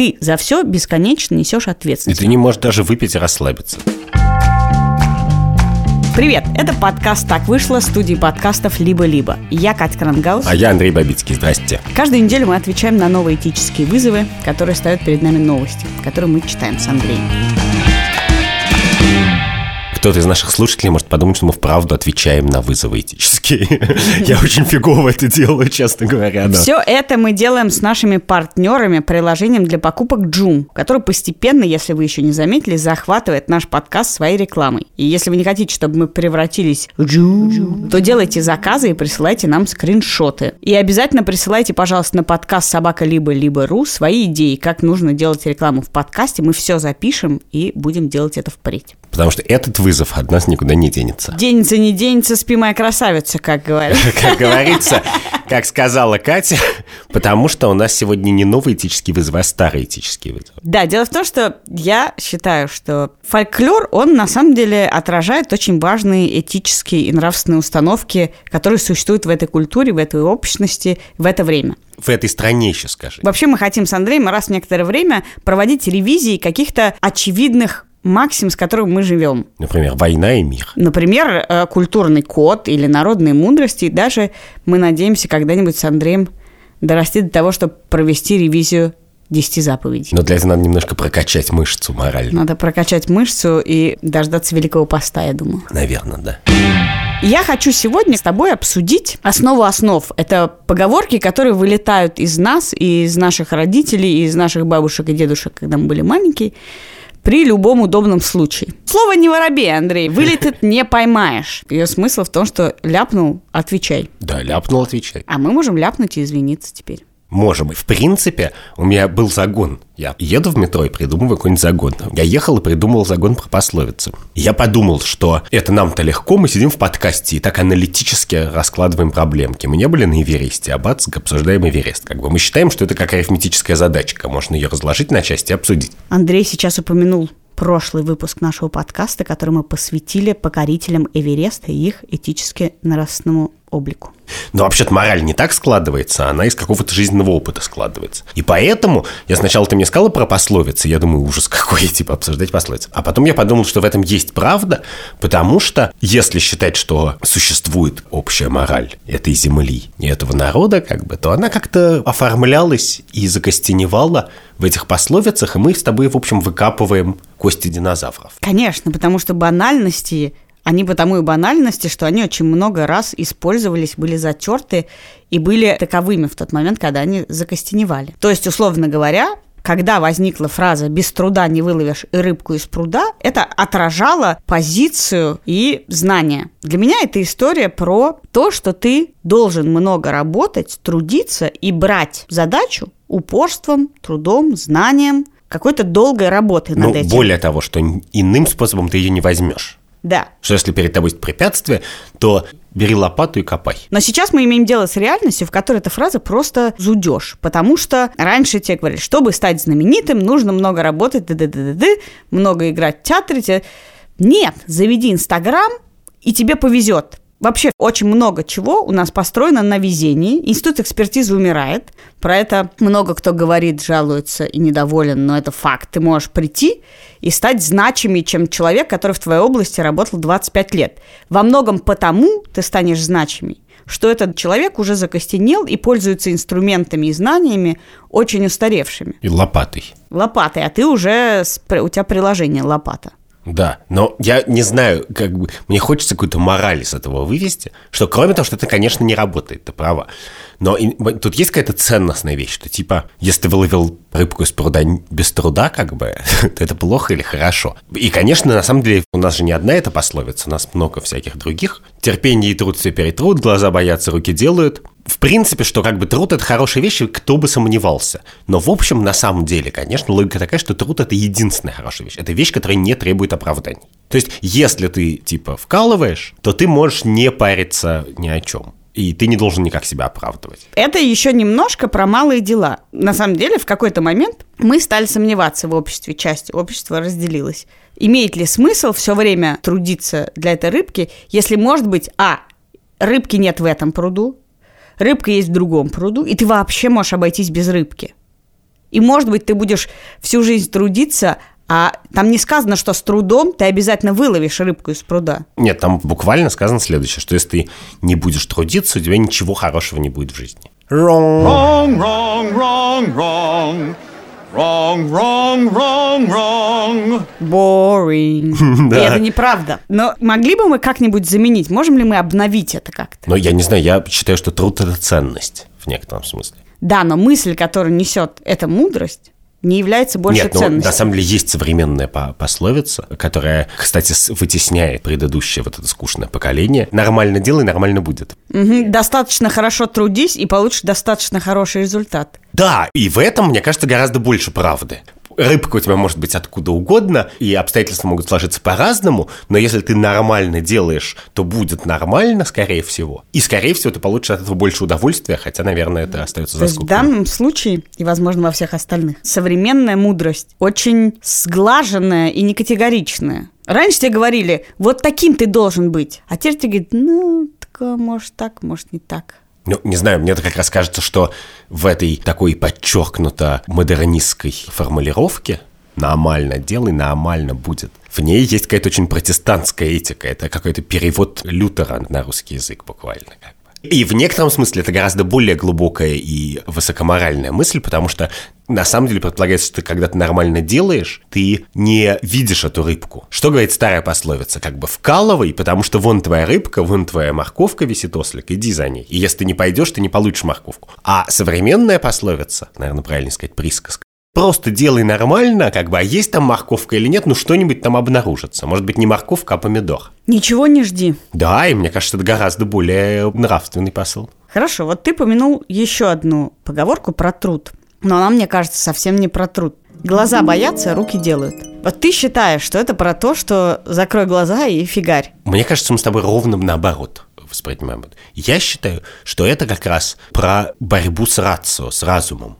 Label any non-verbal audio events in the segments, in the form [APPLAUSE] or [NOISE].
Ты за все бесконечно несешь И ответственность. ты не можешь даже выпить и расслабиться. Привет, это подкаст «Так вышло» студии подкастов «Либо-либо». Я Катя Крангаус. А я Андрей Бабицкий. Здрасте. Каждую неделю мы отвечаем на новые этические вызовы, которые ставят перед нами новости, которые мы читаем с Андреем. Кто-то из наших слушателей может подумать, что мы вправду отвечаем на вызовы этические. [LAUGHS] Я очень фигово это делаю, честно говоря. да. Все это мы делаем с нашими партнерами, приложением для покупок Joom, который постепенно, если вы еще не заметили, захватывает наш подкаст своей рекламой. И если вы не хотите, чтобы мы превратились в Joom, то делайте заказы и присылайте нам скриншоты. И обязательно присылайте, пожалуйста, на подкаст собака либо либо ру свои идеи, как нужно делать рекламу в подкасте. Мы все запишем и будем делать это впредь. Потому что этот вызов от нас никуда не денется. Денется, не денется, спи моя красавица, как говорят. [LAUGHS] Как говорится, как сказала Катя, потому что у нас сегодня не новый этический вызов, а старый этический вызов. Да, дело в том, что я считаю, что фольклор, он на самом деле отражает очень важные этические и нравственные установки, которые существуют в этой культуре, в этой общности в это время. В этой стране еще скажи. Вообще мы хотим с Андреем раз в некоторое время проводить ревизии каких-то очевидных максим, с которым мы живем. Например, война и мир. Например, э, культурный код или народные мудрости. И даже мы надеемся когда-нибудь с Андреем дорасти до того, чтобы провести ревизию 10 заповедей. Но для этого надо немножко прокачать мышцу морально. Надо прокачать мышцу и дождаться Великого Поста, я думаю. Наверное, да. Я хочу сегодня с тобой обсудить основу основ. Это поговорки, которые вылетают из нас, из наших родителей, из наших бабушек и дедушек, когда мы были маленькие, при любом удобном случае. Слово не воробей, Андрей. Вылетит [LAUGHS] не поймаешь. Ее смысл в том, что ляпнул, отвечай. Да, ляпнул, отвечай. А мы можем ляпнуть и извиниться теперь. Можем. В принципе, у меня был загон. Я еду в метро и придумываю какой-нибудь загон. Я ехал и придумал загон про пословицы. И Я подумал, что это нам-то легко, мы сидим в подкасте и так аналитически раскладываем проблемки. Мы не были на Эвересте, а бац, обсуждаем Эверест. Как бы мы считаем, что это как арифметическая задачка. Можно ее разложить на части и обсудить. Андрей сейчас упомянул прошлый выпуск нашего подкаста, который мы посвятили покорителям Эвереста и их этически-нравственному облику. Но вообще-то мораль не так складывается, она из какого-то жизненного опыта складывается. И поэтому я сначала ты мне сказала про пословицы, я думаю, ужас какой, [LAUGHS] типа, обсуждать пословицы. А потом я подумал, что в этом есть правда, потому что если считать, что существует общая мораль этой земли и этого народа, как бы, то она как-то оформлялась и закостеневала в этих пословицах, и мы с тобой, в общем, выкапываем кости динозавров. Конечно, потому что банальности, они потому и банальности, что они очень много раз использовались, были затерты и были таковыми в тот момент, когда они закостеневали. То есть, условно говоря, когда возникла фраза «без труда не выловишь и рыбку из пруда», это отражало позицию и знание. Для меня это история про то, что ты должен много работать, трудиться и брать задачу упорством, трудом, знанием, какой-то долгой работой Ну, над этим. более того, что иным способом ты ее не возьмешь. Да. Что если перед тобой есть препятствие, то бери лопату и копай. Но сейчас мы имеем дело с реальностью, в которой эта фраза просто зудешь. Потому что раньше тебе говорили, чтобы стать знаменитым, нужно много работать, д д д д д много играть в театре. Нет, заведи Инстаграм, и тебе повезет. Вообще очень много чего у нас построено на везении. Институт экспертизы умирает. Про это много кто говорит, жалуется и недоволен, но это факт. Ты можешь прийти и стать значимее, чем человек, который в твоей области работал 25 лет. Во многом потому ты станешь значимей, что этот человек уже закостенел и пользуется инструментами и знаниями очень устаревшими. И лопатой. Лопатой, а ты уже, у тебя приложение лопата. Да, но я не знаю, как бы, мне хочется какую-то мораль из этого вывести, что кроме того, что это, конечно, не работает, ты права, но и- тут есть какая-то ценностная вещь, что типа, если ты выловил рыбку из пруда без труда, как бы, [LAUGHS] то это плохо или хорошо. И, конечно, на самом деле, у нас же не одна эта пословица, у нас много всяких других. Терпение и труд все перетрут, глаза боятся, руки делают. В принципе, что как бы труд – это хорошая вещь, кто бы сомневался. Но, в общем, на самом деле, конечно, логика такая, что труд – это единственная хорошая вещь. Это вещь, которая не требует оправданий. То есть, если ты, типа, вкалываешь, то ты можешь не париться ни о чем. И ты не должен никак себя оправдывать. Это еще немножко про малые дела. На самом деле, в какой-то момент мы стали сомневаться в обществе, часть общества разделилась. Имеет ли смысл все время трудиться для этой рыбки, если, может быть, а, рыбки нет в этом пруду, рыбка есть в другом пруду, и ты вообще можешь обойтись без рыбки. И, может быть, ты будешь всю жизнь трудиться, а там не сказано, что с трудом ты обязательно выловишь рыбку из пруда. Нет, там буквально сказано следующее, что если ты не будешь трудиться, у тебя ничего хорошего не будет в жизни. Wrong, wrong, wrong, wrong. Wrong, wrong, wrong, wrong. Boring. [LAUGHS] И это неправда. Но могли бы мы как-нибудь заменить? Можем ли мы обновить это как-то? Но я не знаю, я считаю, что труд – это ценность в некотором смысле. Да, но мысль, которую несет эта мудрость, не является больше Нет, ну, ценностью. на самом деле есть современная по- пословица, которая, кстати, вытесняет предыдущее вот это скучное поколение. Нормально делай, нормально будет. Мгм. Достаточно хорошо трудись и получишь достаточно хороший результат. Да, и в этом, мне кажется, гораздо больше правды. Рыбка у тебя может быть откуда угодно, и обстоятельства могут сложиться по-разному, но если ты нормально делаешь, то будет нормально, скорее всего. И, скорее всего, ты получишь от этого больше удовольствия, хотя, наверное, это остается за в данном случае, и, возможно, во всех остальных, современная мудрость очень сглаженная и не категоричная. Раньше тебе говорили, вот таким ты должен быть. А теперь тебе говорят, ну, так, может так, может не так. Ну, не знаю, мне так как раз кажется, что в этой такой подчеркнуто модернистской формулировке «нормально делай, нормально будет», в ней есть какая-то очень протестантская этика. Это какой-то перевод Лютера на русский язык буквально. И в некотором смысле это гораздо более глубокая и высокоморальная мысль, потому что на самом деле предполагается, что ты, когда ты нормально делаешь, ты не видишь эту рыбку. Что говорит старая пословица? Как бы вкалывай, потому что вон твоя рыбка, вон твоя морковка висит ослик, иди за ней. И если ты не пойдешь, ты не получишь морковку. А современная пословица, наверное, правильно сказать, присказка, Просто делай нормально, как бы, а есть там морковка или нет, ну что-нибудь там обнаружится. Может быть, не морковка, а помидор. Ничего не жди. Да, и мне кажется, это гораздо более нравственный посыл. Хорошо, вот ты помянул еще одну поговорку про труд. Но она, мне кажется, совсем не про труд. Глаза боятся, руки делают. Вот ты считаешь, что это про то, что закрой глаза и фигарь. Мне кажется, мы с тобой ровно наоборот воспринимаем. Я считаю, что это как раз про борьбу с рацио, с разумом.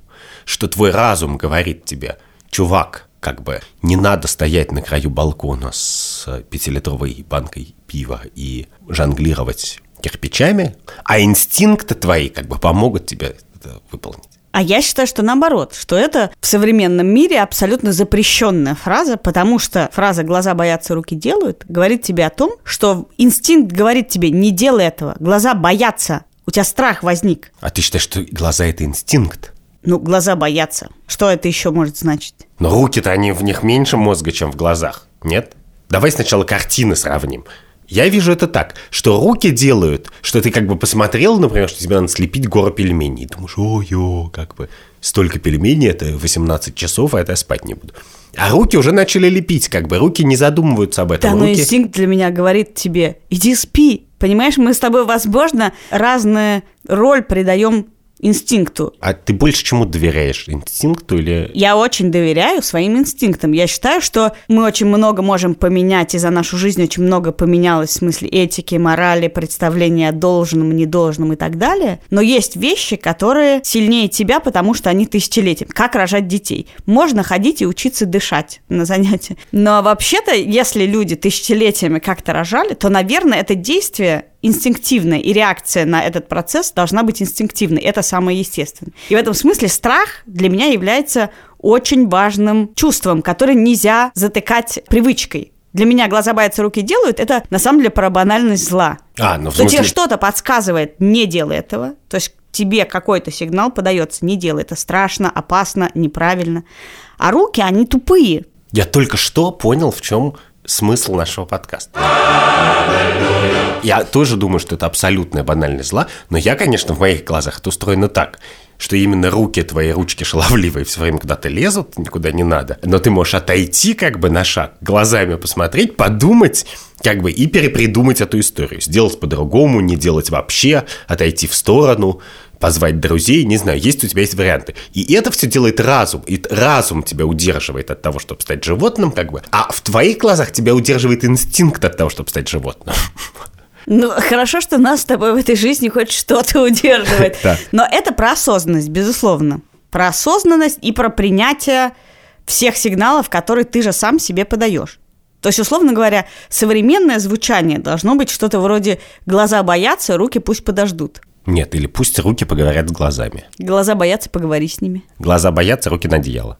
Что твой разум говорит тебе, чувак, как бы не надо стоять на краю балкона с пятилитровой банкой пива и жонглировать кирпичами, а инстинкты твои как бы помогут тебе это выполнить. А я считаю, что наоборот, что это в современном мире абсолютно запрещенная фраза, потому что фраза «глаза боятся, руки делают» говорит тебе о том, что инстинкт говорит тебе «не делай этого», глаза боятся, у тебя страх возник. А ты считаешь, что глаза – это инстинкт? Ну, глаза боятся. Что это еще может значить? Но руки-то они в них меньше мозга, чем в глазах, нет? Давай сначала картины сравним. Я вижу это так, что руки делают, что ты как бы посмотрел, например, что тебе надо слепить гору пельменей. И думаешь, ой-ё, как бы столько пельменей, это 18 часов, а это я спать не буду. А руки уже начали лепить, как бы руки не задумываются об этом. Да, но руки... инстинкт для меня говорит тебе, иди спи. Понимаешь, мы с тобой, возможно, разную роль придаем инстинкту. А ты больше чему доверяешь? Инстинкту или... Я очень доверяю своим инстинктам. Я считаю, что мы очень много можем поменять, и за нашу жизнь очень много поменялось в смысле этики, морали, представления о должном, недолжном и так далее. Но есть вещи, которые сильнее тебя, потому что они тысячелетиями. Как рожать детей? Можно ходить и учиться дышать на занятия. Но вообще-то, если люди тысячелетиями как-то рожали, то, наверное, это действие инстинктивная, и реакция на этот процесс должна быть инстинктивной. Это самое естественное. И в этом смысле страх для меня является очень важным чувством, которое нельзя затыкать привычкой. Для меня глаза боятся, руки делают, это на самом деле про банальность зла. А, ну в Что тебе смысле... что-то подсказывает, не делай этого. То есть тебе какой-то сигнал подается, не делай, это страшно, опасно, неправильно. А руки, они тупые. Я только что понял, в чем смысл нашего подкаста. Я тоже думаю, что это абсолютная банальность зла, но я, конечно, в моих глазах это устроено так, что именно руки твои, ручки шаловливые все время куда-то лезут, никуда не надо, но ты можешь отойти как бы на шаг, глазами посмотреть, подумать, как бы и перепридумать эту историю, сделать по-другому, не делать вообще, отойти в сторону, позвать друзей, не знаю, есть у тебя есть варианты. И это все делает разум, и разум тебя удерживает от того, чтобы стать животным, как бы, а в твоих глазах тебя удерживает инстинкт от того, чтобы стать животным. Ну, хорошо, что нас с тобой в этой жизни хоть что-то удерживает. Но это про осознанность, безусловно. Про осознанность и про принятие всех сигналов, которые ты же сам себе подаешь. То есть, условно говоря, современное звучание должно быть что-то вроде «глаза боятся, руки пусть подождут». Нет, или пусть руки поговорят с глазами. Глаза боятся, поговори с ними. Глаза боятся, руки на одеяло.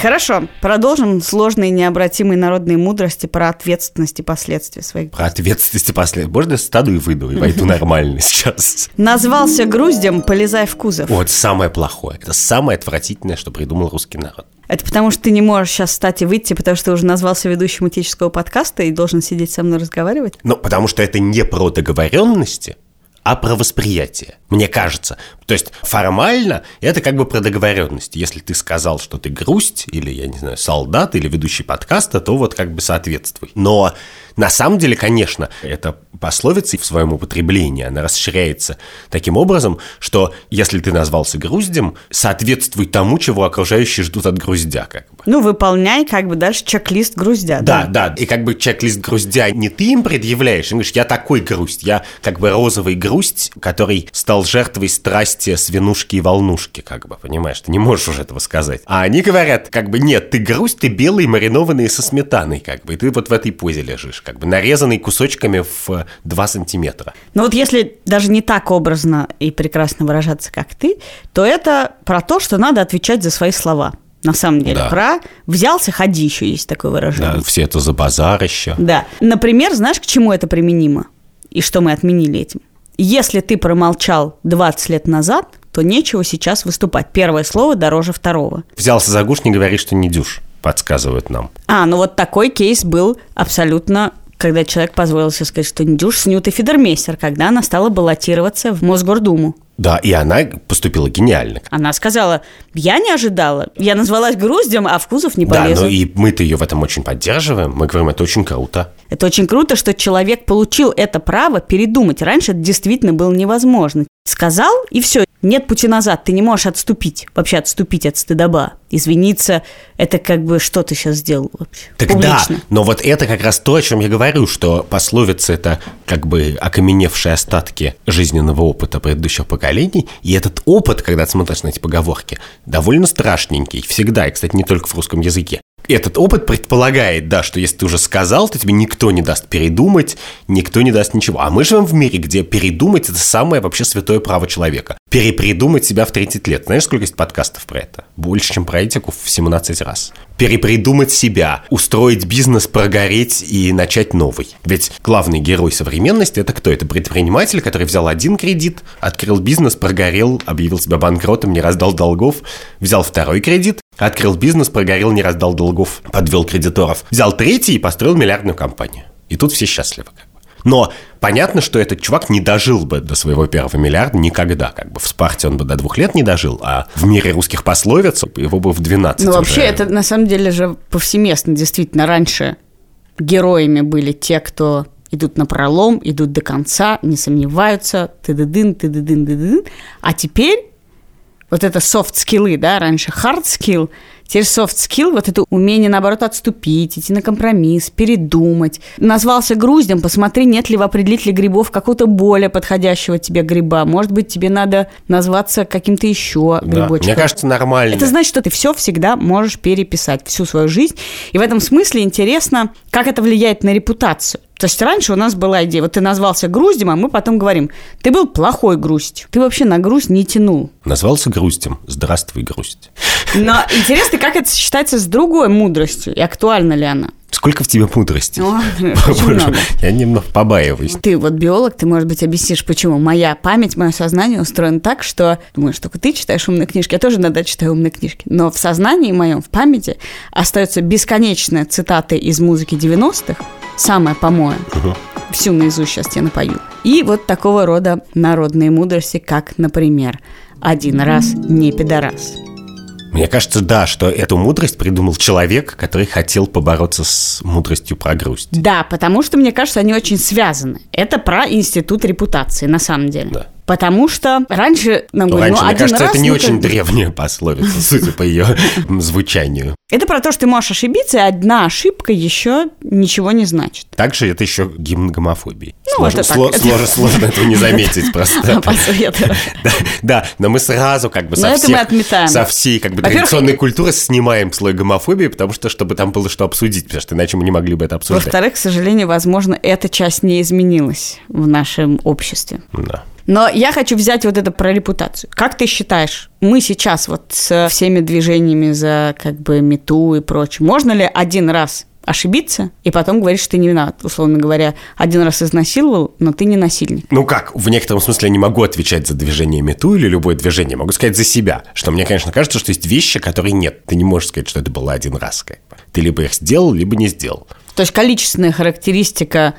Хорошо, продолжим сложные необратимые народные мудрости про ответственность и последствия своих. Про ответственность и последствия. Можно я стану и выйду, и войду нормально [LAUGHS] сейчас. Назвался груздем, полезай в кузов. Вот самое плохое. Это самое отвратительное, что придумал русский народ. Это потому, что ты не можешь сейчас встать и выйти, потому что ты уже назвался ведущим этического подкаста и должен сидеть со мной разговаривать? Ну, потому что это не про договоренности, а про восприятие, мне кажется. То есть формально это как бы про договоренность. Если ты сказал, что ты грусть, или, я не знаю, солдат, или ведущий подкаста, то вот как бы соответствуй. Но на самом деле, конечно, эта пословица в своем употреблении, она расширяется таким образом, что если ты назвался груздем, соответствуй тому, чего окружающие ждут от груздя, как бы. Ну, выполняй как бы дальше чек-лист груздя. Да, да, и как бы чек-лист груздя не ты им предъявляешь, и говоришь, я такой грусть, я как бы розовый грусть, который стал жертвой страсти свинушки и волнушки, как бы, понимаешь, ты не можешь уже этого сказать. А они говорят, как бы, нет, ты грусть, ты белый, маринованный со сметаной, как бы, и ты вот в этой позе лежишь, как бы, нарезанный кусочками в 2 сантиметра. Ну вот если даже не так образно и прекрасно выражаться, как ты, то это про то, что надо отвечать за свои слова. На самом деле, Да. про взялся, ходи еще есть такое выражение. Да, все это за базар еще. Да. Например, знаешь, к чему это применимо? И что мы отменили этим? Если ты промолчал 20 лет назад, то нечего сейчас выступать. Первое слово дороже второго. Взялся за гуш, не говори, что не дюш, подсказывают нам. А, ну вот такой кейс был абсолютно когда человек позволил себе сказать, что не дюш, с Нютой Фидермейстер, когда она стала баллотироваться в Мосгордуму. Да, и она поступила гениально. Она сказала, я не ожидала, я назвалась груздем, а в кузов не Да, полезу. ну и мы-то ее в этом очень поддерживаем. Мы говорим, это очень круто. Это очень круто, что человек получил это право передумать. Раньше это действительно было невозможно. Сказал, и все, нет пути назад, ты не можешь отступить, вообще отступить от стыдоба. Извиниться, это как бы что ты сейчас сделал вообще? Так Публично. да, но вот это как раз то, о чем я говорю, что пословица – это как бы окаменевшие остатки жизненного опыта предыдущих поколений, и этот опыт, когда ты смотришь на эти поговорки, довольно страшненький, всегда, и, кстати, не только в русском языке. Этот опыт предполагает, да, что если ты уже сказал, то тебе никто не даст передумать, никто не даст ничего. А мы живем в мире, где передумать – это самое вообще святое право человека. Перепридумать себя в 30 лет. Знаешь, сколько есть подкастов про это? Больше, чем про этику в 17 раз. Перепридумать себя, устроить бизнес, прогореть и начать новый. Ведь главный герой современности – это кто? Это предприниматель, который взял один кредит, открыл бизнес, прогорел, объявил себя банкротом, не раздал долгов, взял второй кредит, Открыл бизнес, прогорел, не раздал долгов, подвел кредиторов. Взял третий и построил миллиардную компанию. И тут все счастливы. Как бы. Но понятно, что этот чувак не дожил бы до своего первого миллиарда никогда. Как бы в Спарте он бы до двух лет не дожил, а в мире русских пословиц его бы в 12 Ну, уже. вообще, это на самом деле же повсеместно. Действительно, раньше героями были те, кто идут на пролом, идут до конца, не сомневаются, ты-ды-дын, ты-ды-дын, ты-ды-дын. А теперь вот это soft скиллы, да, раньше hard skill, теперь soft skill, вот это умение, наоборот, отступить, идти на компромисс, передумать. Назвался груздем, посмотри, нет ли в определителе грибов какого-то более подходящего тебе гриба. Может быть, тебе надо назваться каким-то еще Да. грибочком. Мне кажется, нормально. Это значит, что ты все всегда можешь переписать, всю свою жизнь. И в этом смысле интересно, как это влияет на репутацию. То есть раньше у нас была идея, вот ты назвался груздем, а мы потом говорим, ты был плохой грусть, ты вообще на грусть не тянул. Назвался грустем. Здравствуй, грусть. Но интересно, как это сочетается с другой мудростью, и актуальна ли она? Сколько в тебе мудрости? О. [LAUGHS] Я немного побаиваюсь. Ты вот биолог, ты, может быть, объяснишь, почему моя память, мое сознание устроено так, что думаешь, только ты читаешь умные книжки, я тоже иногда читаю умные книжки, но в сознании моем, в памяти остается бесконечная цитаты из музыки 90-х, самая помоя, всю наизусть сейчас тебе напою, и вот такого рода народные мудрости, как, например, «один раз не пидорас». Мне кажется, да, что эту мудрость придумал человек, который хотел побороться с мудростью про грусть. Да, потому что, мне кажется, они очень связаны. Это про институт репутации, на самом деле. Да. Потому что раньше нам говорили, ну, мне один кажется, раз, это не ну, очень древняя пословица, судя по ее [LAUGHS] звучанию. Это про то, что ты можешь ошибиться, и одна ошибка еще ничего не значит. Также это еще гимн гомофобии. Ну, сложно, это так, сло- это- сложно, сложно этого не заметить просто. [LAUGHS] [LAUGHS] Да, но мы сразу как бы со всех, со всей как бы традиционной культуры снимаем слой гомофобии, потому что чтобы там было что обсудить, потому что иначе мы не могли бы это обсуждать. Во-вторых, к сожалению, возможно, эта часть не изменилась в нашем обществе. Да. Но я хочу взять вот это про репутацию. Как ты считаешь, мы сейчас вот с всеми движениями за как бы мету и прочее, можно ли один раз ошибиться и потом говорить, что ты не виноват? Условно говоря, один раз изнасиловал, но ты не насильник. Ну как, в некотором смысле я не могу отвечать за движение мету или любое движение, могу сказать за себя, что мне, конечно, кажется, что есть вещи, которые нет. Ты не можешь сказать, что это было один раз. Как бы. Ты либо их сделал, либо не сделал. То есть количественная характеристика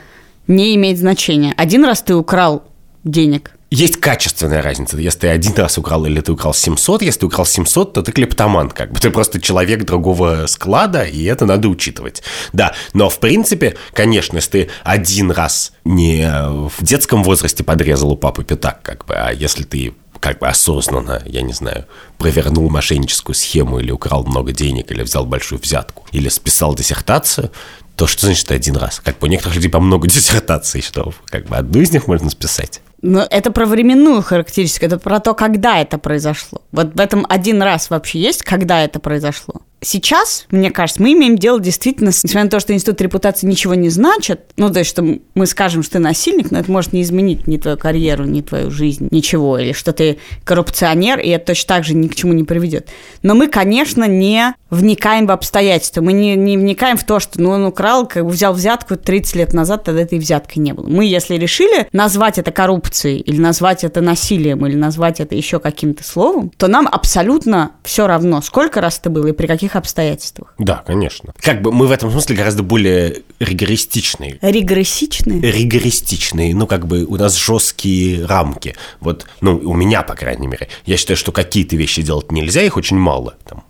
не имеет значения. Один раз ты украл денег, Есть качественная разница. Если ты один раз украл или ты украл 700, если ты украл 700, то ты клептоман, как бы. Ты просто человек другого склада, и это надо учитывать. Да, но в принципе, конечно, если ты один раз не в детском возрасте подрезал у папы пятак, как бы, а если ты как бы осознанно, я не знаю, провернул мошенническую схему или украл много денег, или взял большую взятку, или списал диссертацию, то что значит один раз? Как бы у некоторых людей по много [LAUGHS] диссертаций, что как бы одну из них можно списать. Но это про временную характеристику, это про то, когда это произошло. Вот в этом один раз вообще есть, когда это произошло. Сейчас, мне кажется, мы имеем дело действительно, несмотря на то, что институт репутации ничего не значит, ну, то есть, что мы скажем, что ты насильник, но это может не изменить ни твою карьеру, ни твою жизнь, ничего, или что ты коррупционер, и это точно так же ни к чему не приведет. Но мы, конечно, не вникаем в обстоятельства, мы не, не вникаем в то, что ну, он украл, как бы взял взятку 30 лет назад, тогда этой взяткой не было. Мы, если решили назвать это коррупцией, или назвать это насилием, или назвать это еще каким-то словом, то нам абсолютно все равно, сколько раз это было и при каких обстоятельствах. Да, конечно. Как бы мы в этом смысле гораздо более ригористичные. Ригрессичные? Ригористичные, ну, как бы у нас жесткие рамки. Вот, ну, у меня, по крайней мере. Я считаю, что какие-то вещи делать нельзя, их очень мало. Там,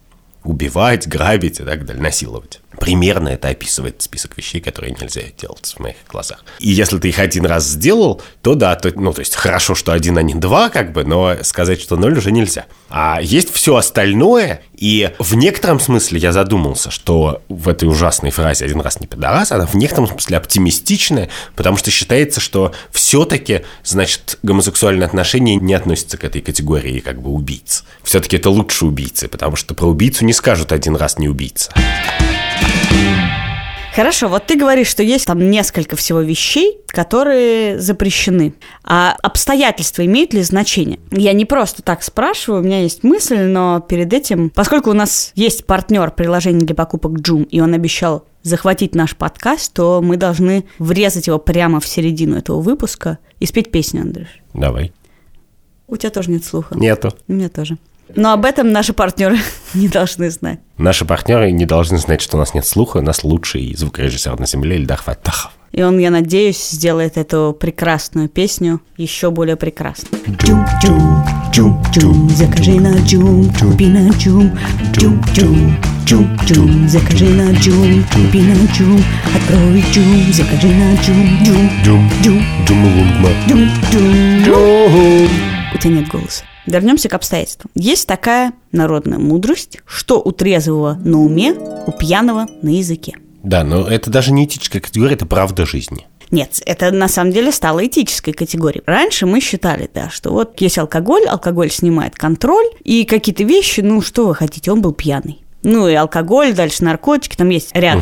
убивать, грабить и так далее, насиловать. Примерно это описывает список вещей, которые нельзя делать в моих глазах. И если ты их один раз сделал, то да, то, ну, то есть хорошо, что один, а не два, как бы, но сказать, что ноль уже нельзя. А есть все остальное, и в некотором смысле я задумался, что в этой ужасной фразе «один раз не пидорас», она в некотором смысле оптимистичная, потому что считается, что все-таки, значит, гомосексуальные отношения не относятся к этой категории как бы убийц. Все-таки это лучше убийцы, потому что про убийцу не скажут «один раз не убийца». Хорошо, вот ты говоришь, что есть там несколько всего вещей, которые запрещены. А обстоятельства имеют ли значение? Я не просто так спрашиваю, у меня есть мысль, но перед этим, поскольку у нас есть партнер приложения для покупок Joom, и он обещал захватить наш подкаст, то мы должны врезать его прямо в середину этого выпуска и спеть песню, Андрюш. Давай. У тебя тоже нет слуха. Нету. У меня тоже. Но об этом наши партнеры [LAUGHS] не должны знать. Наши партнеры не должны знать, что у нас нет слуха, у нас лучший звукорежиссер на земле Ильдар Фаттахов. И он, я надеюсь, сделает эту прекрасную песню еще более прекрасной. Joom, Joom, Joom, Joom, закажи на Joom, купи на Joom, Joom, Joom, Joom, Joom, закажи на Joom, купи на Joom, открой Joom, закажи на Joom, Joom, Joom, Joom, джумлунгма. джум, джум. У тебя нет голоса. Вернемся к обстоятельствам. Есть такая народная мудрость, что у трезвого на уме, у пьяного на языке. Да, но это даже не этическая категория, это правда жизни. Нет, это на самом деле стало этической категорией. Раньше мы считали, да, что вот есть алкоголь, алкоголь снимает контроль, и какие-то вещи, ну, что вы хотите, он был пьяный. Ну, и алкоголь, дальше наркотики, там есть ряд.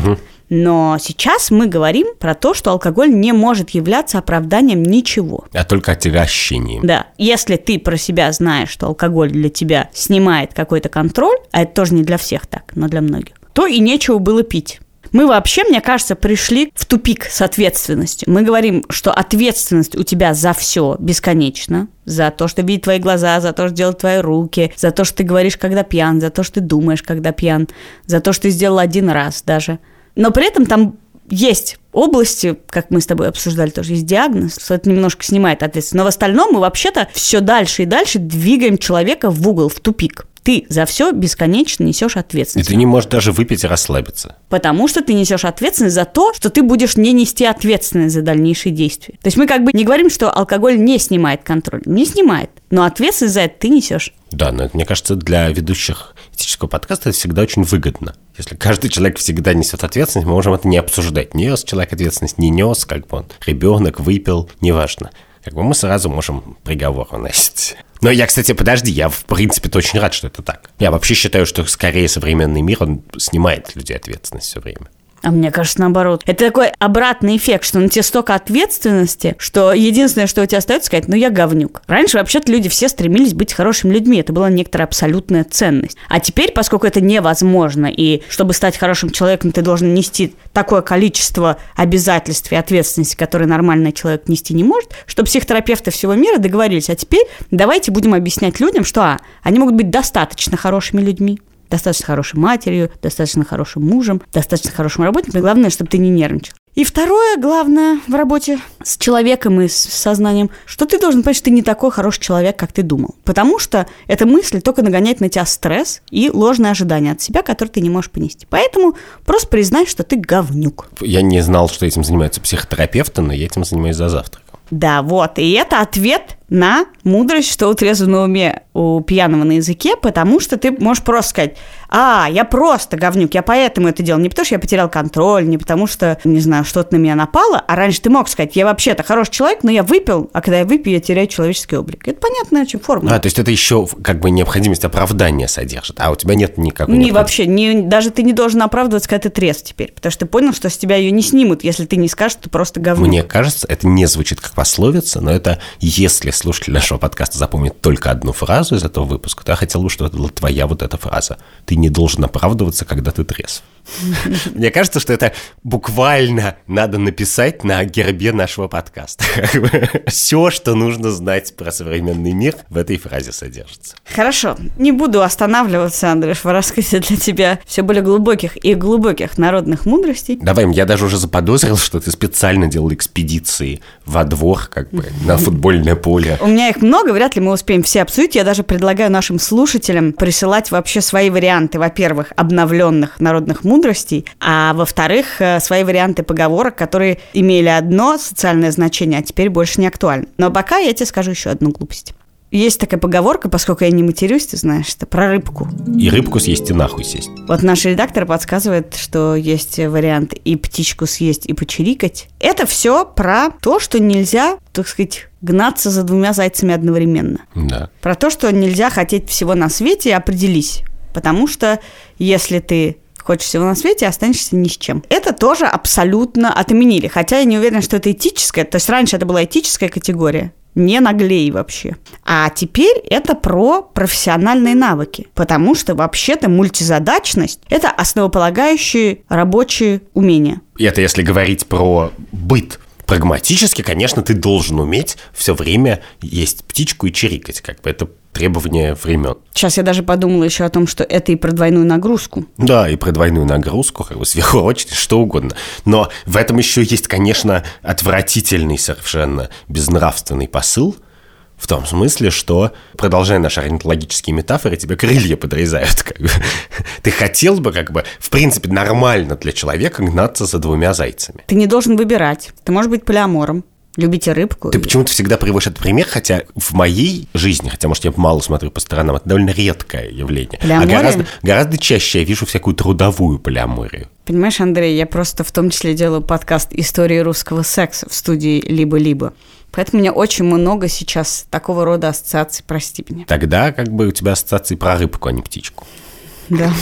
Но сейчас мы говорим про то, что алкоголь не может являться оправданием ничего. А только отягощением. Да, если ты про себя знаешь, что алкоголь для тебя снимает какой-то контроль, а это тоже не для всех так, но для многих, то и нечего было пить. Мы вообще, мне кажется, пришли в тупик с ответственностью. Мы говорим, что ответственность у тебя за все бесконечна. За то, что видит твои глаза, за то, что делают твои руки, за то, что ты говоришь, когда пьян, за то, что ты думаешь, когда пьян, за то, что ты сделал один раз даже. Но при этом там есть области, как мы с тобой обсуждали, тоже есть диагноз, что это немножко снимает ответственность. Но в остальном мы вообще-то все дальше и дальше двигаем человека в угол, в тупик. Ты за все бесконечно несешь И ответственность. ты не можешь даже выпить и расслабиться. Потому что ты несешь ответственность за то, что ты будешь не нести ответственность за дальнейшие действия. То есть мы как бы не говорим, что алкоголь не снимает контроль. Не снимает. Но ответственность за это ты несешь. Да, но это, мне кажется, для ведущих этического подкаста это всегда очень выгодно. Если каждый человек всегда несет ответственность, мы можем это не обсуждать. Нес человек ответственность, не нес, как бы он ребенок выпил, неважно. Как бы мы сразу можем приговор выносить. Но я, кстати, подожди, я в принципе очень рад, что это так. Я вообще считаю, что скорее современный мир, он снимает людей ответственность все время. А мне кажется, наоборот. Это такой обратный эффект, что на тебе столько ответственности, что единственное, что у тебя остается, сказать, ну я говнюк. Раньше вообще-то люди все стремились быть хорошими людьми. Это была некоторая абсолютная ценность. А теперь, поскольку это невозможно, и чтобы стать хорошим человеком, ты должен нести такое количество обязательств и ответственности, которые нормальный человек нести не может, что психотерапевты всего мира договорились, а теперь давайте будем объяснять людям, что а, они могут быть достаточно хорошими людьми, достаточно хорошей матерью, достаточно хорошим мужем, достаточно хорошим работником. И главное, чтобы ты не нервничал. И второе, главное в работе с человеком и с сознанием, что ты должен понять, что ты не такой хороший человек, как ты думал. Потому что эта мысль только нагоняет на тебя стресс и ложные ожидания от себя, которые ты не можешь понести. Поэтому просто признай, что ты говнюк. Я не знал, что этим занимаются психотерапевты, но я этим занимаюсь за завтраком. Да, вот. И это ответ на мудрость, что у трезвого на уме, у пьяного на языке, потому что ты можешь просто сказать, а, я просто говнюк, я поэтому это делал, не потому что я потерял контроль, не потому что, не знаю, что-то на меня напало, а раньше ты мог сказать, я вообще-то хороший человек, но я выпил, а когда я выпью, я теряю человеческий облик. Это понятная очень форма. А, то есть это еще как бы необходимость оправдания содержит, а у тебя нет никакой Не вообще, не, даже ты не должен оправдываться, когда ты трезв теперь, потому что ты понял, что с тебя ее не снимут, если ты не скажешь, что ты просто говнюк. Мне кажется, это не звучит как пословица, но это если слушатель нашего подкаста запомнит только одну фразу из этого выпуска, то я хотел бы, чтобы это была твоя вот эта фраза. Ты не должен оправдываться, когда ты трезв. [LAUGHS] Мне кажется, что это буквально надо написать на гербе нашего подкаста. [LAUGHS] Все, что нужно знать про современный мир, в этой фразе содержится. Хорошо, не буду останавливаться, Андрей, в рассказе для тебя все более глубоких и глубоких народных мудростей. Давай, я даже уже заподозрил, что ты специально делал экспедиции во двор, как бы, [LAUGHS] на футбольное поле. У меня их много, вряд ли мы успеем все обсудить. Я даже предлагаю нашим слушателям присылать вообще свои варианты, во-первых, обновленных народных мудростей, а во-вторых, э, свои варианты поговорок, которые имели одно социальное значение, а теперь больше не актуальны. Но пока я тебе скажу еще одну глупость. Есть такая поговорка, поскольку я не матерюсь, ты знаешь, это про рыбку. И рыбку съесть, и нахуй сесть. Вот наш редактор подсказывает, что есть вариант и птичку съесть, и почирикать. Это все про то, что нельзя, так сказать, гнаться за двумя зайцами одновременно. Да. Про то, что нельзя хотеть всего на свете, определись. Потому что если ты хочешь всего на свете, останешься ни с чем. Это тоже абсолютно отменили. Хотя я не уверена, что это этическое. То есть раньше это была этическая категория. Не наглей вообще. А теперь это про профессиональные навыки. Потому что вообще-то мультизадачность – это основополагающие рабочие умения. И это если говорить про быт. Прагматически, конечно, ты должен уметь все время есть птичку и чирикать. Как бы это требование времен. Сейчас я даже подумала еще о том, что это и про двойную нагрузку. Да, и про двойную нагрузку, как бы сверхурочность, [LAUGHS] что угодно. Но в этом еще есть, конечно, отвратительный совершенно безнравственный посыл, в том смысле, что, продолжая наши орнитологические метафоры, тебе крылья подрезают. [LAUGHS] Как бы. Ты хотел бы, как бы, в принципе, нормально для человека гнаться за двумя зайцами. Ты не должен выбирать. Ты можешь быть полиамором. Любите рыбку. Ты почему-то всегда приводишь этот пример, хотя в моей жизни, хотя, может, я мало смотрю по сторонам, это довольно редкое явление. А Полиамория? гораздо, гораздо чаще я вижу всякую трудовую полиаморию. Понимаешь, Андрей, я просто в том числе делаю подкаст «Истории русского секса» в студии «Либо-либо». Поэтому у меня очень много сейчас такого рода ассоциаций, прости меня. Тогда как бы у тебя ассоциации про рыбку, а не птичку. Да.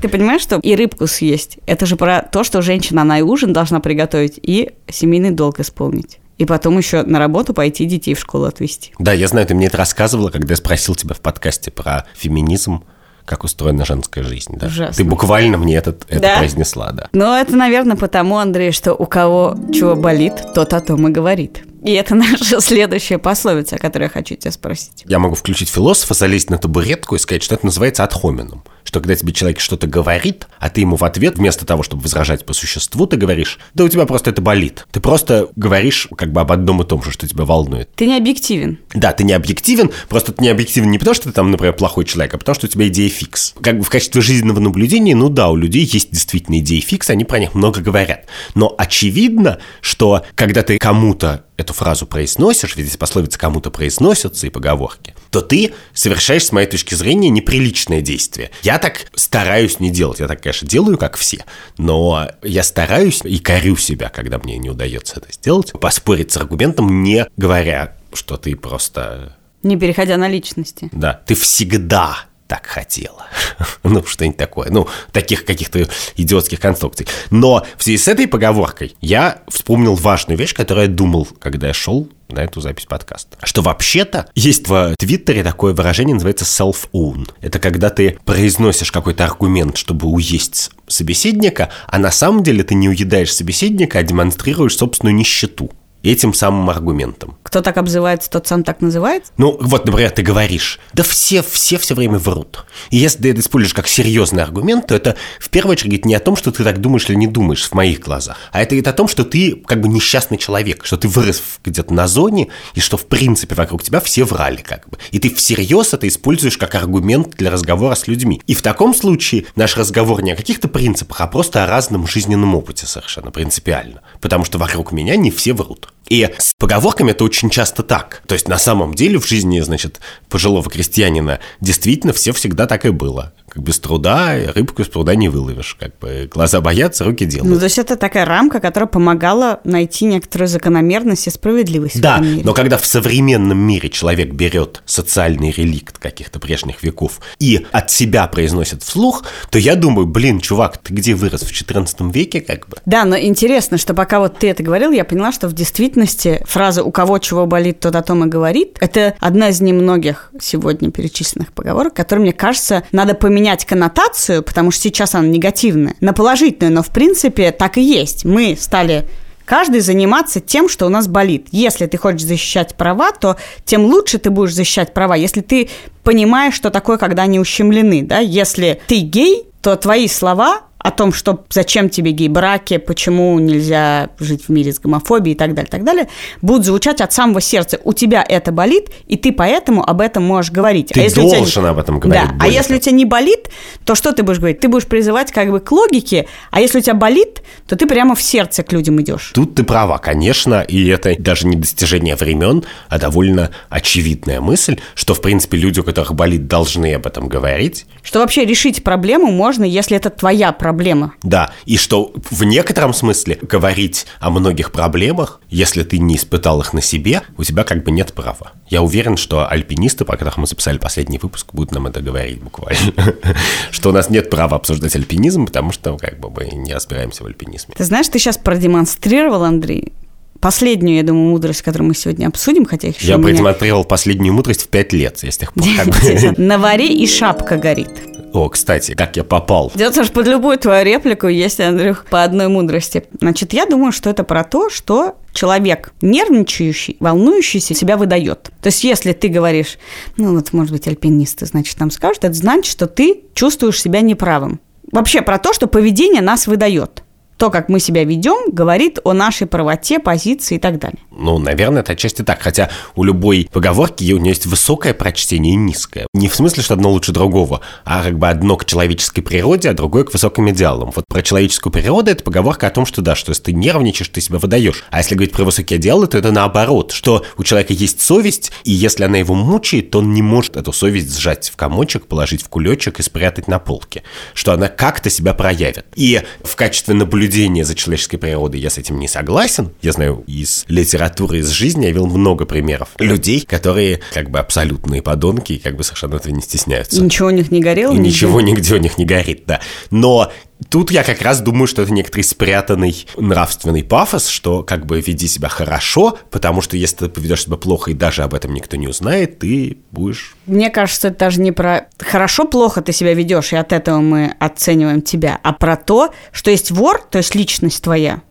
Ты понимаешь, что и рыбку съесть? Это же про то, что женщина, она и ужин должна приготовить, и семейный долг исполнить. И потом еще на работу пойти детей в школу отвезти. Да, я знаю, ты мне это рассказывала, когда я спросил тебя в подкасте про феминизм, как устроена женская жизнь. Да? Ужасно. Ты буквально мне это, это Да? произнесла, да. Но это, наверное, потому, Андрей, что у кого чего болит, тот о том и говорит. И это наша [LAUGHS] следующая пословица, о которой я хочу тебя спросить. Я могу включить философа, залезть на табуретку и сказать, что это называется отхомином. Что когда тебе человек что-то говорит, а ты ему в ответ, вместо того, чтобы возражать по существу, ты говоришь, да у тебя просто это болит. Ты просто говоришь как бы об одном и том же, что тебя волнует. Ты не объективен. Да, ты не объективен, просто ты не объективен не потому, что ты там, например, плохой человек, а потому, что у тебя идея фикс. Как бы в качестве жизненного наблюдения, ну да, у людей есть действительно идеи фикс, они про них много говорят. Но очевидно, что когда ты кому-то эту фразу произносишь, ведь пословицы кому-то произносятся и поговорки, то ты совершаешь, с моей точки зрения, неприличное действие. Я так стараюсь не делать. Я так, конечно, делаю, как все. Но я стараюсь и корю себя, когда мне не удается это сделать, поспорить с аргументом, не говоря, что ты просто... Не переходя на личности. Да, ты всегда так хотела. [LAUGHS] ну, что-нибудь такое. Ну, таких каких-то идиотских конструкций. Но в связи с этой поговоркой я вспомнил важную вещь, которую я думал, когда я шел на эту запись подкаста. Что вообще-то есть в Твиттере такое выражение, называется self-own. Это когда ты произносишь какой-то аргумент, чтобы уесть собеседника, а на самом деле ты не уедаешь собеседника, а демонстрируешь собственную нищету этим самым аргументом. Кто так обзывается, тот сам так называется? Ну, вот, например, ты говоришь, да все, все все время врут. И если ты это используешь как серьезный аргумент, то это в первую очередь не о том, что ты так думаешь или не думаешь в моих глазах, а это говорит о том, что ты как бы несчастный человек, что ты вырос где-то на зоне, и что в принципе вокруг тебя все врали как бы. И ты всерьез это используешь как аргумент для разговора с людьми. И в таком случае наш разговор не о каких-то принципах, а просто о разном жизненном опыте совершенно принципиально. Потому что вокруг меня не все врут. И с поговорками это очень часто так. То есть на самом деле в жизни, значит, пожилого крестьянина действительно все всегда так и было. Как без труда рыбку из труда не выловишь. Как бы глаза боятся, руки делают. Ну, то есть это такая рамка, которая помогала найти некоторую закономерность и справедливость. Да, но когда в современном мире человек берет социальный реликт каких-то прежних веков и от себя произносит вслух, то я думаю, блин, чувак, ты где вырос в 14 веке, как бы? Да, но интересно, что пока вот ты это говорил, я поняла, что в действительности фраза «у кого чего болит, тот о том и говорит» – это одна из немногих сегодня перечисленных поговорок, которые, мне кажется, надо поменять коннотацию, потому что сейчас она негативная, на положительную, но в принципе так и есть. Мы стали каждый заниматься тем, что у нас болит. Если ты хочешь защищать права, то тем лучше ты будешь защищать права. Если ты понимаешь, что такое, когда они ущемлены, да, если ты гей, то твои слова о том, что зачем тебе гей-браки, почему нельзя жить в мире с гомофобией и так далее, так далее, будут звучать от самого сердца. У тебя это болит, и ты поэтому об этом можешь говорить. Ты а если у тебя- должен об этом говорить. Да, а более если у тебя не болит, то что ты будешь говорить? Ты будешь призывать как бы к логике, а если у тебя болит, то ты прямо в сердце к людям идешь. Тут ты права, конечно, и это даже не достижение времен, а довольно очевидная мысль, что, в принципе, люди, у которых болит, должны об этом говорить. Что вообще решить проблему можно, если это твоя проблема. Да, и что в некотором смысле говорить о многих проблемах, если ты не испытал их на себе, у тебя как бы нет права. Я уверен, что альпинисты, про которых мы записали последний выпуск, будут нам это говорить буквально. [LAUGHS] Что у нас нет права обсуждать альпинизм, потому что как бы мы не разбираемся в альпинизме. Ты знаешь, ты сейчас продемонстрировал, Андрей, последнюю, я думаю, мудрость, которую мы сегодня обсудим, хотя их еще Я меня- продемонстрировал последнюю мудрость в пять лет, я с тех пор На варе и шапка горит. О, кстати, как я попал. Дело в под любую твою реплику есть, Андрюх, по одной мудрости. Значит, я думаю, что это про то, что человек нервничающий, волнующийся себя выдает. То есть, если ты говоришь, ну вот, может быть, альпинисты, значит, нам скажут, это значит, что ты чувствуешь себя неправым. Вообще про то, что поведение нас выдает. То, как мы себя ведем, говорит о нашей правоте, позиции и так далее. Ну, наверное, это отчасти так. Хотя у любой поговорки у нее есть высокое прочтение и низкое. Не в смысле, что одно лучше другого, а как бы одно к человеческой природе, а другое к высоким идеалам. Вот про человеческую природу это поговорка о том, что да, что если ты нервничаешь, ты себя выдаешь. А если говорить про высокие идеалы, то это наоборот, что у человека есть совесть, и если она его мучает, то он не может эту совесть сжать в комочек, положить в кулечек и спрятать на полке. Что она как-то себя проявит. И в качестве наблюдения за человеческой природой я с этим не согласен. Я знаю из литературы, из жизни, я видел много примеров людей, которые как бы абсолютные подонки и как бы совершенно этого не стесняются. И ничего у них не горело? И нигде? ничего нигде у них не горит, да. Но тут я как раз думаю, что это некоторый спрятанный нравственный пафос, что как бы веди себя хорошо, потому что если ты поведешь себя плохо и даже об этом никто не узнает, ты будешь... Мне кажется, это даже не про хорошо-плохо ты себя ведешь, и от этого мы оцениваем тебя, а про то, что есть вор, то есть личность твоя,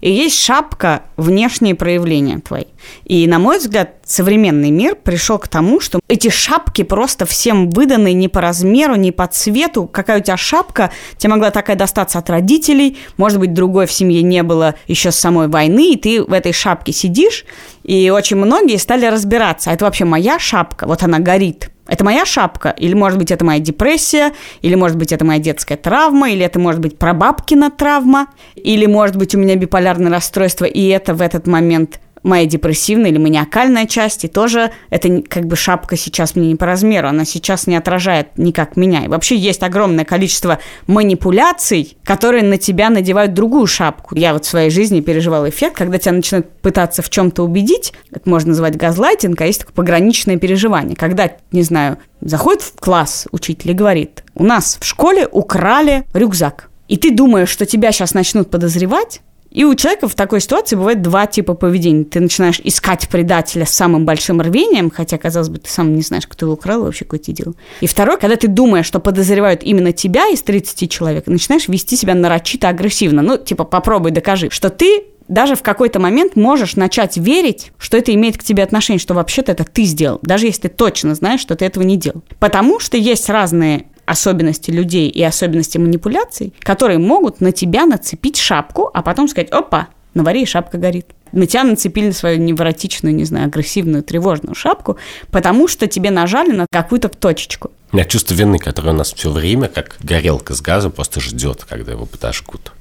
и есть шапка внешние проявления твои. И, на мой взгляд, современный мир пришел к тому, что эти шапки просто всем выданы не по размеру, не по цвету. Какая у тебя шапка, тебе могла такая достаться от родителей, может быть, другой в семье не было еще с самой войны, и ты в этой шапке сидишь, и очень многие стали разбираться, а это вообще моя шапка, вот она горит, это моя шапка, или, может быть, это моя депрессия, или, может быть, это моя детская травма, или это, может быть, прабабкина травма, или, может быть, у меня биполярное расстройство, и это в этот момент моя депрессивная или маниакальная часть, и тоже это как бы шапка сейчас мне не по размеру, она сейчас не отражает никак меня. И вообще есть огромное количество манипуляций, которые на тебя надевают другую шапку. Я вот в своей жизни переживала эффект, когда тебя начинают пытаться в чем-то убедить, это можно называть газлайтинг, а есть такое пограничное переживание, когда, не знаю, заходит в класс учитель и говорит, у нас в школе украли рюкзак. И ты думаешь, что тебя сейчас начнут подозревать, и у человека в такой ситуации бывает два типа поведения. Ты начинаешь искать предателя с самым большим рвением, хотя, казалось бы, ты сам не знаешь, кто его украл вообще какое то дело. И второй, когда ты думаешь, что подозревают именно тебя из 30 человек, начинаешь вести себя нарочито агрессивно. Ну, типа, попробуй докажи, что ты даже в какой-то момент можешь начать верить, что это имеет к тебе отношение, что вообще-то это ты сделал, даже если ты точно знаешь, что ты этого не делал. Потому что есть разные особенности людей и особенности манипуляций, которые могут на тебя нацепить шапку, а потом сказать, опа, на варе шапка горит. На тебя нацепили свою невротичную, не знаю, агрессивную, тревожную шапку, потому что тебе нажали на какую-то точечку. У меня чувство вины, которое у нас все время, как горелка с газом, просто ждет, когда его подожгут.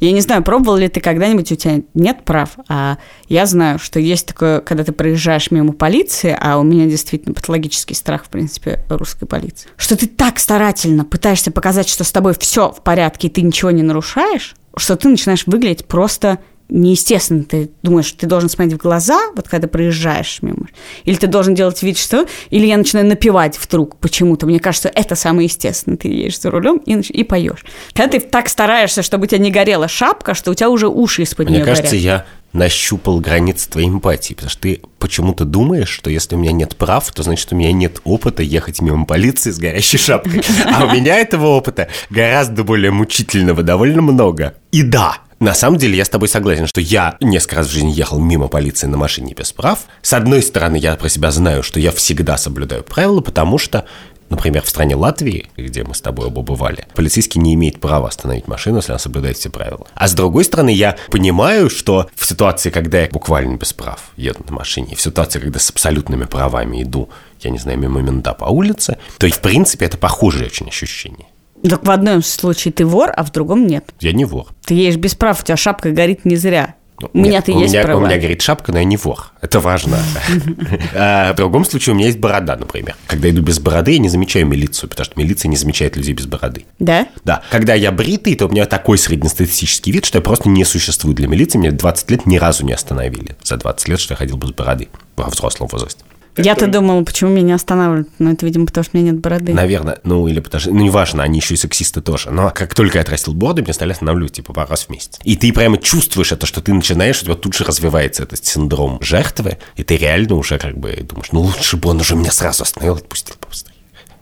Я не знаю, пробовал ли ты когда-нибудь, у тебя нет прав, а я знаю, что есть такое, когда ты проезжаешь мимо полиции, а у меня действительно патологический страх, в принципе, русской полиции, что ты так старательно пытаешься показать, что с тобой все в порядке, и ты ничего не нарушаешь, что ты начинаешь выглядеть просто неестественно. Ты думаешь, ты должен смотреть в глаза, вот когда проезжаешь мимо. Или ты должен делать вид, что... Или я начинаю напевать вдруг почему-то. Мне кажется, это самое естественное. Ты едешь за рулем и, и поешь. Когда ты так стараешься, чтобы у тебя не горела шапка, что у тебя уже уши из-под Мне нее кажется, горят. я нащупал границы твоей эмпатии, потому что ты почему-то думаешь, что если у меня нет прав, то значит у меня нет опыта ехать мимо полиции с горящей шапкой. А у меня этого опыта гораздо более мучительного довольно много. И да, на самом деле я с тобой согласен, что я несколько раз в жизни ехал мимо полиции на машине без прав. С одной стороны, я про себя знаю, что я всегда соблюдаю правила, потому что Например, в стране Латвии, где мы с тобой оба бывали, полицейский не имеет права остановить машину, если она соблюдает все правила. А с другой стороны, я понимаю, что в ситуации, когда я буквально без прав еду на машине, в ситуации, когда с абсолютными правами иду, я не знаю, мимо мента по улице, то, в принципе, это похожее очень ощущение. Так в одном случае ты вор, а в другом нет. Я не вор. Ты едешь без прав, у тебя шапка горит не зря. У Нет, меня ты у есть меня, права. У меня горит шапка, но я не вор. Это важно. [LAUGHS] А В другом случае у меня есть борода, например. Когда иду без бороды, я не замечаю милицию, потому что милиция не замечает людей без бороды. Да? Да. Когда я бритый, то у меня такой среднестатистический вид, что я просто не существую для милиции. Меня 20 лет ни разу не остановили. За 20 лет, что я ходил без бороды во взрослом возрасте. Я-то думала, почему меня не останавливают. Но это, видимо, потому что у меня нет бороды. Наверное, ну или потому что, ну неважно, они еще и сексисты тоже. Но как только я отрастил бороду, меня стали останавливать типа пару раз в месяц. И ты прямо чувствуешь это, что ты начинаешь, у тебя тут же развивается этот синдром жертвы, и ты реально уже как бы думаешь, ну лучше бы он уже меня сразу остановил, отпустил побыстрее.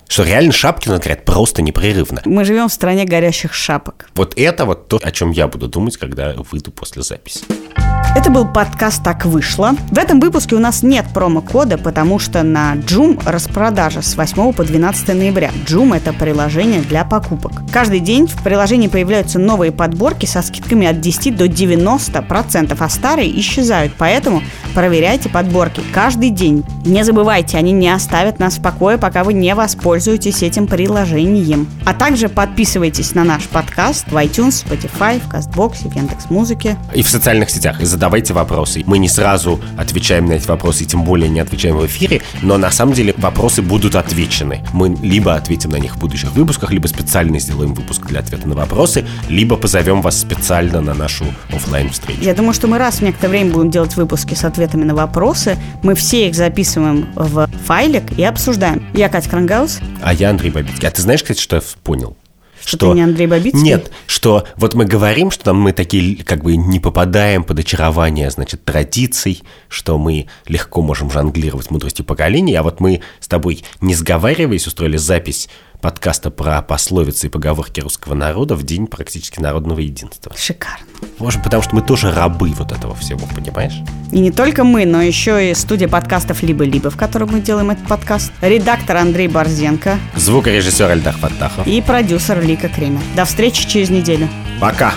Что реально шапки говорят просто непрерывно. Мы живем в стране горящих шапок. Вот это вот то, о чем я буду думать, когда выйду после записи. Это был подкаст «Так вышло». В этом выпуске у нас нет промокода, потому что на Joom распродажа с 8 по 12 ноября. Joom – это приложение для покупок. Каждый день в приложении появляются новые подборки со скидками от 10 до 90%, а старые исчезают. Поэтому проверяйте подборки каждый день. Не забывайте, они не оставят нас в покое, пока вы не воспользуетесь этим приложением. А также подписывайтесь на наш подкаст в iTunes, Spotify, в Кастбоксе, в Яндекс.Музыке. И в социальных сетях. И задавайте вопросы. Мы не сразу отвечаем на эти вопросы, и тем более не отвечаем в эфире, но на самом деле вопросы будут отвечены. Мы либо ответим на них в будущих выпусках, либо специально сделаем выпуск для ответа на вопросы, либо позовем вас специально на нашу офлайн встречу Я думаю, что мы раз в некоторое время будем делать выпуски с ответами на вопросы. Мы все их записываем в файлик и обсуждаем. Я Катя Крангаус. А я Андрей Бабицкий. А ты знаешь, кстати, что я понял? Что ты не Андрей Бабицкий? Нет, что вот мы говорим, что там мы такие как бы не попадаем под очарование, значит, традиций, что мы легко можем жонглировать мудростью поколений, а вот мы с тобой, не сговариваясь, устроили запись подкаста про пословицы и поговорки русского народа в день практически народного единства. Шикарно. Может, потому что мы тоже рабы вот этого всего, понимаешь? И не только мы, но еще и студия подкастов «Либо-либо», в которой мы делаем этот подкаст, редактор Андрей Борзенко Звукорежиссер Эльдар Фаттахов. и продюсер Лика Кремер. До встречи через неделю. Пока!